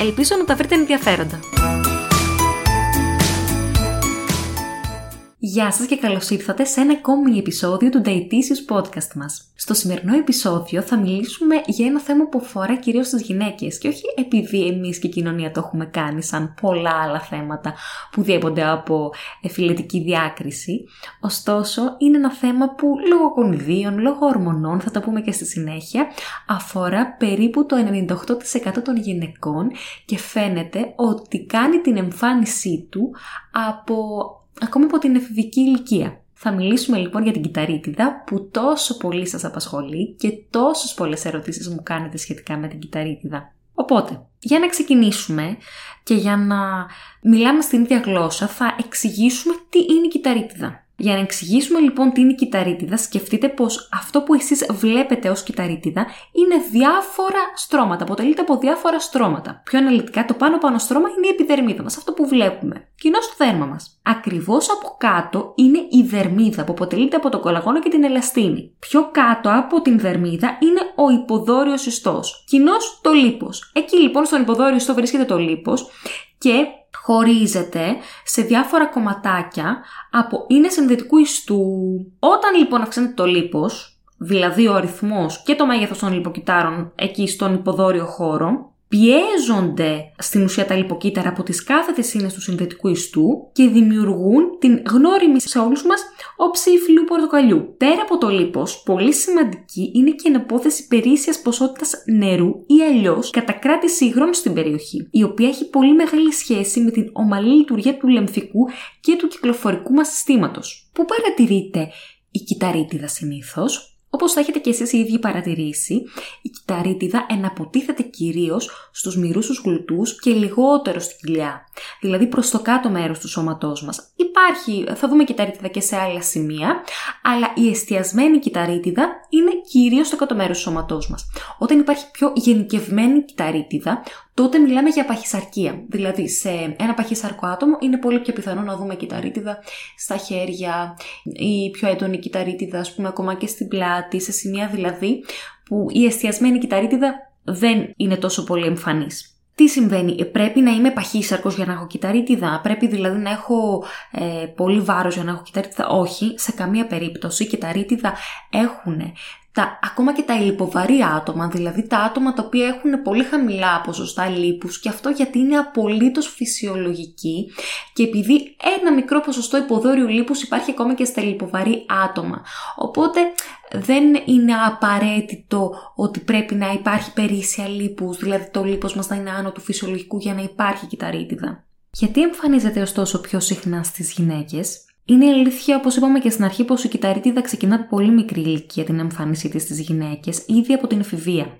Ελπίζω να τα βρείτε ενδιαφέροντα. Γεια σας και καλώς ήρθατε σε ένα ακόμη επεισόδιο του Dietitious Podcast μας. Στο σημερινό επεισόδιο θα μιλήσουμε για ένα θέμα που αφορά κυρίως τις γυναίκες και όχι επειδή εμείς και η κοινωνία το έχουμε κάνει σαν πολλά άλλα θέματα που διέπονται από φιλετική διάκριση. Ωστόσο, είναι ένα θέμα που λόγω κονδύων, λόγω ορμονών, θα τα πούμε και στη συνέχεια, αφορά περίπου το 98% των γυναικών και φαίνεται ότι κάνει την εμφάνισή του από ακόμη από την εφηβική ηλικία. Θα μιλήσουμε λοιπόν για την κυταρίτιδα που τόσο πολύ σας απασχολεί και τόσες πολλές ερωτήσεις μου κάνετε σχετικά με την κυταρίτιδα. Οπότε, για να ξεκινήσουμε και για να μιλάμε στην ίδια γλώσσα θα εξηγήσουμε τι είναι η κυταρίτιδα. Για να εξηγήσουμε λοιπόν τι είναι η κυταρίτιδα, σκεφτείτε πως αυτό που εσείς βλέπετε ως κυταρίτιδα είναι διάφορα στρώματα, αποτελείται από διάφορα στρώματα. Πιο αναλυτικά το πάνω πάνω στρώμα είναι η επιδερμίδα μας, αυτό που βλέπουμε. Κοινό στο δέρμα μας. Ακριβώς από κάτω είναι η δερμίδα που αποτελείται από το κολαγόνο και την ελαστίνη. Πιο κάτω από την δερμίδα είναι ο υποδόριος ιστός. Κοινώς το λίπος. Εκεί λοιπόν στον υποδόριο ιστό βρίσκεται το λίπος και χωρίζεται σε διάφορα κομματάκια από είναι συνδετικού ιστού. Όταν λοιπόν αυξάνεται το λίπος, δηλαδή ο αριθμός και το μέγεθος των λιποκυτάρων εκεί στον υποδόριο χώρο, πιέζονται στην ουσία τα λιποκύτταρα από τις κάθετες ίνες του συνδετικού ιστού και δημιουργούν την γνώριμη σε όλους μας όψη υφηλού πορτοκαλιού. Πέρα από το λίπος, πολύ σημαντική είναι και η ενεπόθεση περίσσιας ποσότητας νερού ή αλλιώς κατακράτηση υγρών στην περιοχή, η οποία έχει πολύ μεγάλη σχέση με την ομαλή λειτουργία του λεμφικού και του κυκλοφορικού μας συστήματος. Πού παρατηρείται η κυταρίτιδα συνήθως, Όπως θα έχετε και εσείς οι ίδιοι παρατηρήσει, η κυταρίτιδα εναποτίθεται κυρίως στους μυρού του γλουτούς και λιγότερο στη κοιλιά, δηλαδή προς το κάτω μέρος του σώματός μας. Υπάρχει, θα δούμε κυταρίτιδα και σε άλλα σημεία, αλλά η εστιασμένη κυταρίτιδα είναι κυρίως στο κάτω μέρος του σώματός μας. Όταν υπάρχει πιο γενικευμένη κυταρίτιδα, τότε μιλάμε για παχυσαρκία. Δηλαδή, σε ένα παχυσαρκό άτομο είναι πολύ πιο πιθανό να δούμε κυταρίτιδα στα χέρια ή πιο έντονη κυταρίτιδα, ας πούμε, ακόμα και στην πλάτη, σε σημεία δηλαδή που η εστιασμένη κυταρίτιδα δεν είναι τόσο πολύ εμφανής. Τι συμβαίνει, πρέπει να είμαι παχύσαρκος για να έχω κυταρίτιδα, πρέπει δηλαδή να έχω ε, πολύ βάρος για να έχω κυταρίτιδα; Όχι, σε καμία περίπτωση. Κυταρίτιδα έχουν τα, ακόμα και τα λιποβαρή άτομα, δηλαδή τα άτομα τα οποία έχουν πολύ χαμηλά ποσοστά λίπους και αυτό γιατί είναι απολύτως φυσιολογική και επειδή ένα μικρό ποσοστό υποδόριου λίπους υπάρχει ακόμα και στα λιποβαρή άτομα. Οπότε δεν είναι απαραίτητο ότι πρέπει να υπάρχει περίσσια λίπους, δηλαδή το λίπος μας να είναι άνω του φυσιολογικού για να υπάρχει κυταρίτιδα. Γιατί εμφανίζεται ωστόσο πιο συχνά στις γυναίκες; Είναι αλήθεια, όπως είπαμε και στην αρχή, πως η κυταρίτιδα ξεκινά από πολύ μικρή ηλικία την εμφάνισή της στις γυναίκες, ήδη από την εφηβεία.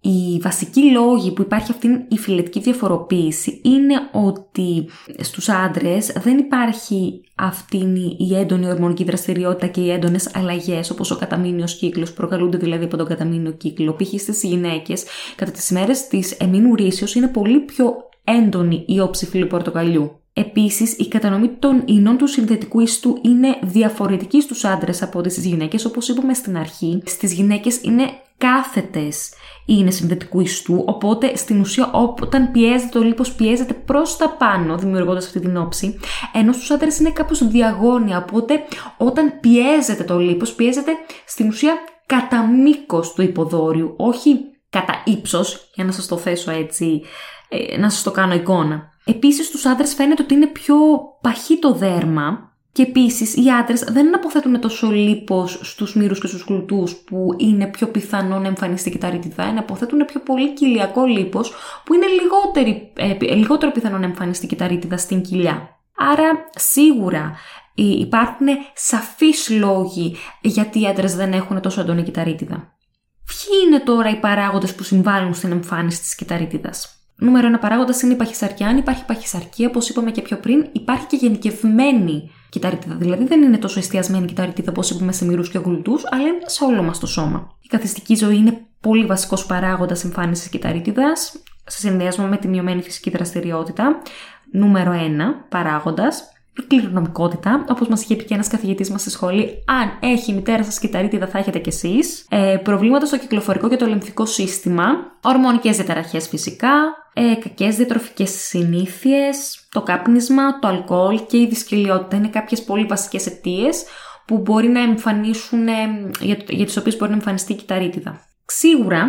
Οι βασικοί λόγοι που υπάρχει αυτή η φυλετική διαφοροποίηση είναι ότι στους άντρες δεν υπάρχει αυτή η έντονη ορμονική δραστηριότητα και οι έντονες αλλαγές όπως ο καταμήνιος κύκλος, προκαλούνται δηλαδή από τον καταμήνιο κύκλο. Π.χ. στις γυναίκες κατά τις ημέρες της εμήνου ρήσεως είναι πολύ πιο έντονη η όψη φύλλου πορτοκαλιού. Επίσης, η κατανομή των ινών του συνθετικού ιστού είναι διαφορετική στους άντρες από ό,τι στις γυναίκες, όπως είπαμε στην αρχή. Στις γυναίκες είναι κάθετες είναι συνδετικού ιστού, οπότε στην ουσία όταν πιέζεται ο λίπος πιέζεται προς τα πάνω δημιουργώντας αυτή την όψη, ενώ στους άντρες είναι κάπως διαγώνια, οπότε όταν πιέζεται το λίπος πιέζεται στην ουσία κατά μήκος του υποδόριου, όχι κατά ύψος, για να σας το θέσω έτσι, ε, να σας το κάνω εικόνα. Επίσης, στους άντρες φαίνεται ότι είναι πιο παχύ το δέρμα και επίσης οι άντρες δεν αποθέτουν τόσο λίπος στους μύρους και στους γλουτούς που είναι πιο πιθανό να εμφανιστεί κυταρίτιδα, είναι αποθέτουν πιο πολύ κοιλιακό λίπος που είναι ε, λιγότερο πιθανό να εμφανιστεί κυταρίτιδα στην κοιλιά. Άρα σίγουρα υπάρχουν σαφείς λόγοι γιατί οι άντρες δεν έχουν τόσο έντονη κυταρίτιδα. Ποιοι είναι τώρα οι παράγοντες που συμβάλλουν στην εμφάνιση της κυταρίτιδας; Νούμερο ένα παράγοντας είναι η παχυσαρκία. Αν υπάρχει παχυσαρκία, όπως είπαμε και πιο πριν, υπάρχει και γενικευμένη κυταρίτιδα. Δηλαδή δεν είναι τόσο εστιασμένη κυταρίτιδα όπως είπαμε σε μυρούς και γλουτούς, αλλά είναι σε όλο μας το σώμα. Η καθιστική ζωή είναι πολύ βασικός παράγοντας εμφάνισης κυταρίτιδα, σε συνδυασμό με τη μειωμένη φυσική δραστηριότητα. Νούμερο ένα παράγοντας η κληρονομικότητα, όπως μας είχε πει και ένας καθηγητής μας στη σχολή, αν έχει η μητέρα σας κυταρίτιδα, θα έχετε κι εσείς. Ε, προβλήματα στο κυκλοφορικό και το λεμφικό σύστημα. Ορμονικέ διαταραχές φυσικά. Ε, Κακές διατροφικές συνήθειες. Το κάπνισμα, το αλκοόλ και η δυσκυλιότητα είναι κάποιες πολύ βασικές αιτίες που μπορεί να εμφανίσουν, ε, για, για τις οποίες μπορεί να εμφανιστεί η κυταρίτιδα. Σίγουρα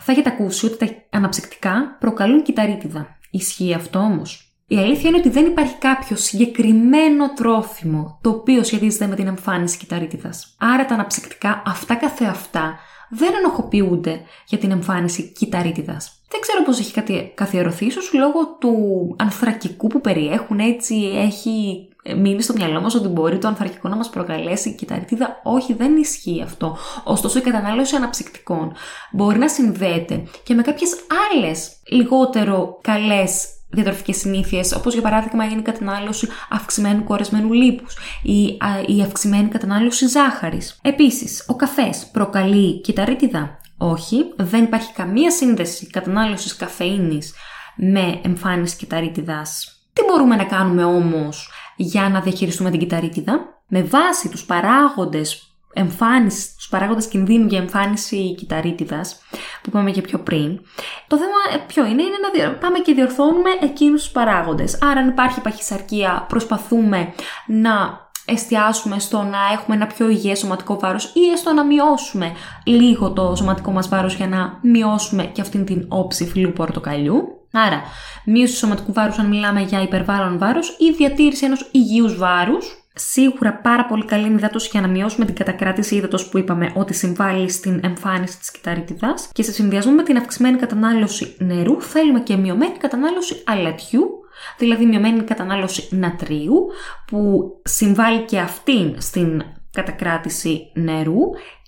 θα έχετε ακούσει ότι τα αναψυκτικά προκαλούν κυταρίτιδα. Ισχύει αυτό όμως; Η αλήθεια είναι ότι δεν υπάρχει κάποιο συγκεκριμένο τρόφιμο το οποίο σχετίζεται με την εμφάνιση κυταρίτιδας. Άρα τα αναψυκτικά αυτά καθεαυτά δεν ενοχοποιούνται για την εμφάνιση κυταρίτιδας. Δεν ξέρω πώς έχει καθιερωθεί, ίσως λόγω του ανθρακικού που περιέχουν, έτσι έχει μείνει στο μυαλό μας ότι μπορεί το ανθρακικό να μας προκαλέσει κυταρίτιδα. Όχι, δεν ισχύει αυτό. Ωστόσο η κατανάλωση αναψυκτικών μπορεί να συνδέεται και με κάποιες άλλες λιγότερο καλές διατροφικές συνήθειες, όπως για παράδειγμα είναι η κατανάλωση αυξημένου κορεσμένου λίπους ή η αυξημένη κατανάλωση ζάχαρης. Επίσης, ο καφές προκαλεί κυταρίτιδα. Όχι, δεν υπάρχει καμία σύνδεση κατανάλωσης καφεΐνης με εμφάνιση κυταρίτιδας. Τι μπορούμε να κάνουμε όμως για να διαχειριστούμε την κυταρίτιδα; Με βάση τους παράγοντες εμφάνισης, τους παράγοντες κινδύνου για εμφάνιση κυταρίτιδας, που είπαμε και πιο πριν, το θέμα ε, ποιο είναι, είναι να πάμε και διορθώνουμε εκείνους τους παράγοντες. Άρα αν υπάρχει παχυσαρκία προσπαθούμε να εστιάσουμε στο να έχουμε ένα πιο υγιές σωματικό βάρος ή έστω να μειώσουμε λίγο το σωματικό μας βάρος για να μειώσουμε και αυτήν την όψη φυλού πορτοκαλιού. Άρα, μείωση του σωματικού βάρους αν μιλάμε για υπερβάλλον βάρος ή διατήρηση ενός υγιούς βάρους. Σίγουρα πάρα πολύ καλή υδάτωση για να μειώσουμε την κατακράτηση ύδατος που είπαμε ότι συμβάλλει στην εμφάνιση της κυταρίτιδας. Και σε συνδυασμό με την αυξημένη κατανάλωση νερού θέλουμε και μειωμένη κατανάλωση αλατιού, δηλαδή μειωμένη κατανάλωση νατρίου που συμβάλλει και αυτήν στην κατακράτηση νερού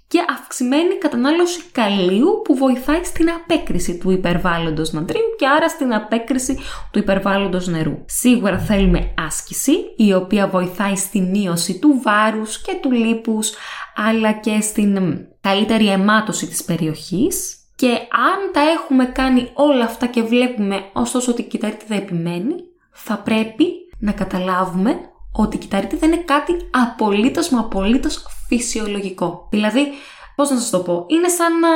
και αυξημένη κατανάλωση καλίου που βοηθάει στην απέκριση του υπερβάλλοντος νατρίου και άρα στην απέκριση του υπερβάλλοντος νερού. Σίγουρα θέλουμε άσκηση η οποία βοηθάει στη μείωση του βάρους και του λίπους αλλά και στην καλύτερη αιμάτωση της περιοχής και αν τα έχουμε κάνει όλα αυτά και βλέπουμε ωστόσο ότι η κυταρίτιδα επιμένει θα πρέπει να καταλάβουμε ότι η κυταρίτιδα είναι κάτι απολύτως μα απολύτως φυσιολογικό. Δηλαδή, πώς να σας το πω, είναι σαν να,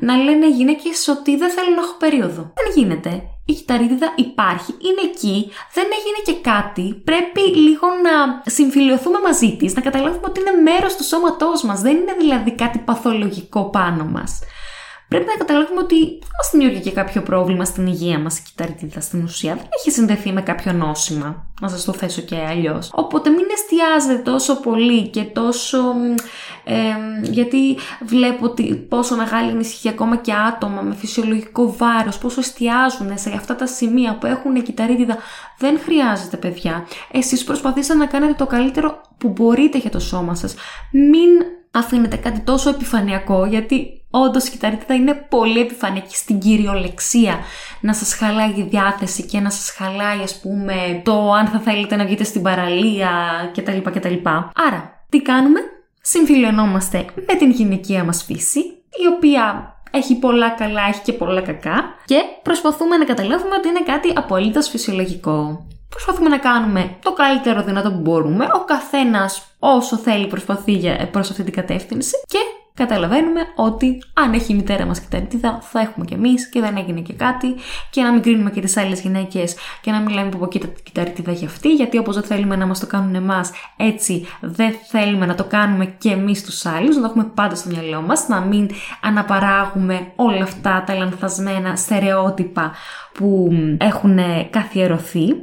να λένε οι γυναίκες ότι δεν θέλω να έχω περίοδο. Δεν γίνεται. Η κυταρίτιδα υπάρχει, είναι εκεί, δεν έγινε και κάτι. Πρέπει λίγο να συμφιλειωθούμε μαζί της, να καταλάβουμε ότι είναι μέρος του σώματός μας. Δεν είναι δηλαδή κάτι παθολογικό πάνω μας πρέπει να καταλάβουμε ότι δεν μα δημιουργεί και κάποιο πρόβλημα στην υγεία μας η κυταρίτιδα στην ουσία. Δεν έχει συνδεθεί με κάποιο νόσημα. Να σας το θέσω και αλλιώς. Οπότε μην εστιάζετε τόσο πολύ και τόσο. Ε, γιατί βλέπω ότι πόσο μεγάλη είναι η ακόμα και άτομα με φυσιολογικό βάρος, πόσο εστιάζουν σε αυτά τα σημεία που έχουν κυταρίτιδα. Δεν χρειάζεται, παιδιά. Εσείς προσπαθήσατε να κάνετε το καλύτερο που μπορείτε για το σώμα σας. Μην αφήνετε κάτι τόσο επιφανειακό, γιατί όντως η κυταρίτιδα είναι πολύ επιφανειακή στην κυριολεξία να σας χαλάει η διάθεση και να σας χαλάει ας πούμε το αν θα θέλετε να βγείτε στην παραλία κτλ. κτλ. Άρα, τι κάνουμε; Συμφιλιωνόμαστε με την γυναικεία μας φύση, η οποία έχει πολλά καλά, έχει και πολλά κακά και προσπαθούμε να καταλάβουμε ότι είναι κάτι απολύτως φυσιολογικό. Προσπαθούμε να κάνουμε το καλύτερο δυνατό που μπορούμε, ο καθένας όσο θέλει προσπαθεί προς αυτή την κατεύθυνση και καταλαβαίνουμε ότι αν έχει η μητέρα μας κυταρίτιδα θα έχουμε κι εμείς και δεν έγινε και κάτι. Και να μην κρίνουμε και τις άλλες γυναίκες και να μην λέμε που κοίτα κυταρίτιδα για αυτή γιατί όπως δεν θέλουμε να μας το κάνουν εμάς έτσι δεν θέλουμε να το κάνουμε και εμείς τους άλλους να το έχουμε πάντα στο μυαλό μας να μην αναπαράγουμε όλα αυτά τα λανθασμένα στερεότυπα που έχουν καθιερωθεί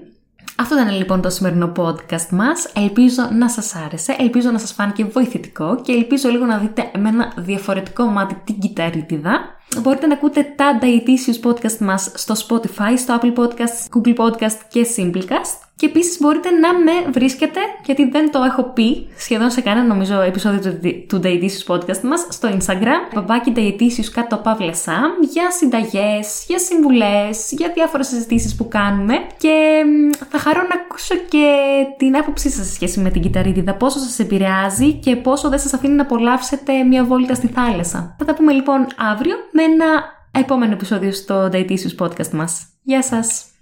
αυτό ήταν λοιπόν το σημερινό podcast μας. Ελπίζω να σας άρεσε, ελπίζω να σας φάνηκε βοηθητικό και ελπίζω λίγο να δείτε με ένα διαφορετικό μάτι την κυταρίτιδα. Μπορείτε να ακούτε τα διαιτήσιους podcast μας στο Spotify, στο Apple Podcast, Google Podcast και Simplecast. Και επίσης μπορείτε να με βρίσκετε, γιατί δεν το έχω πει σχεδόν σε κανένα νομίζω επεισόδιο του, του Dietitious Podcast μας, στο Instagram, παπάκι Dietitious κάτω παύλα Sam, για συνταγές, για συμβουλές, για διάφορες συζητήσεις που κάνουμε. Και θα χαρώ να ακούσω και την άποψή σας σε σχέση με την κυταρίδιδα, πόσο σας επηρεάζει και πόσο δεν σας αφήνει να απολαύσετε μια βόλτα στη θάλασσα. Θα τα πούμε λοιπόν αύριο με ένα επόμενο επεισόδιο στο Dietitious Podcast μας. Γεια σας!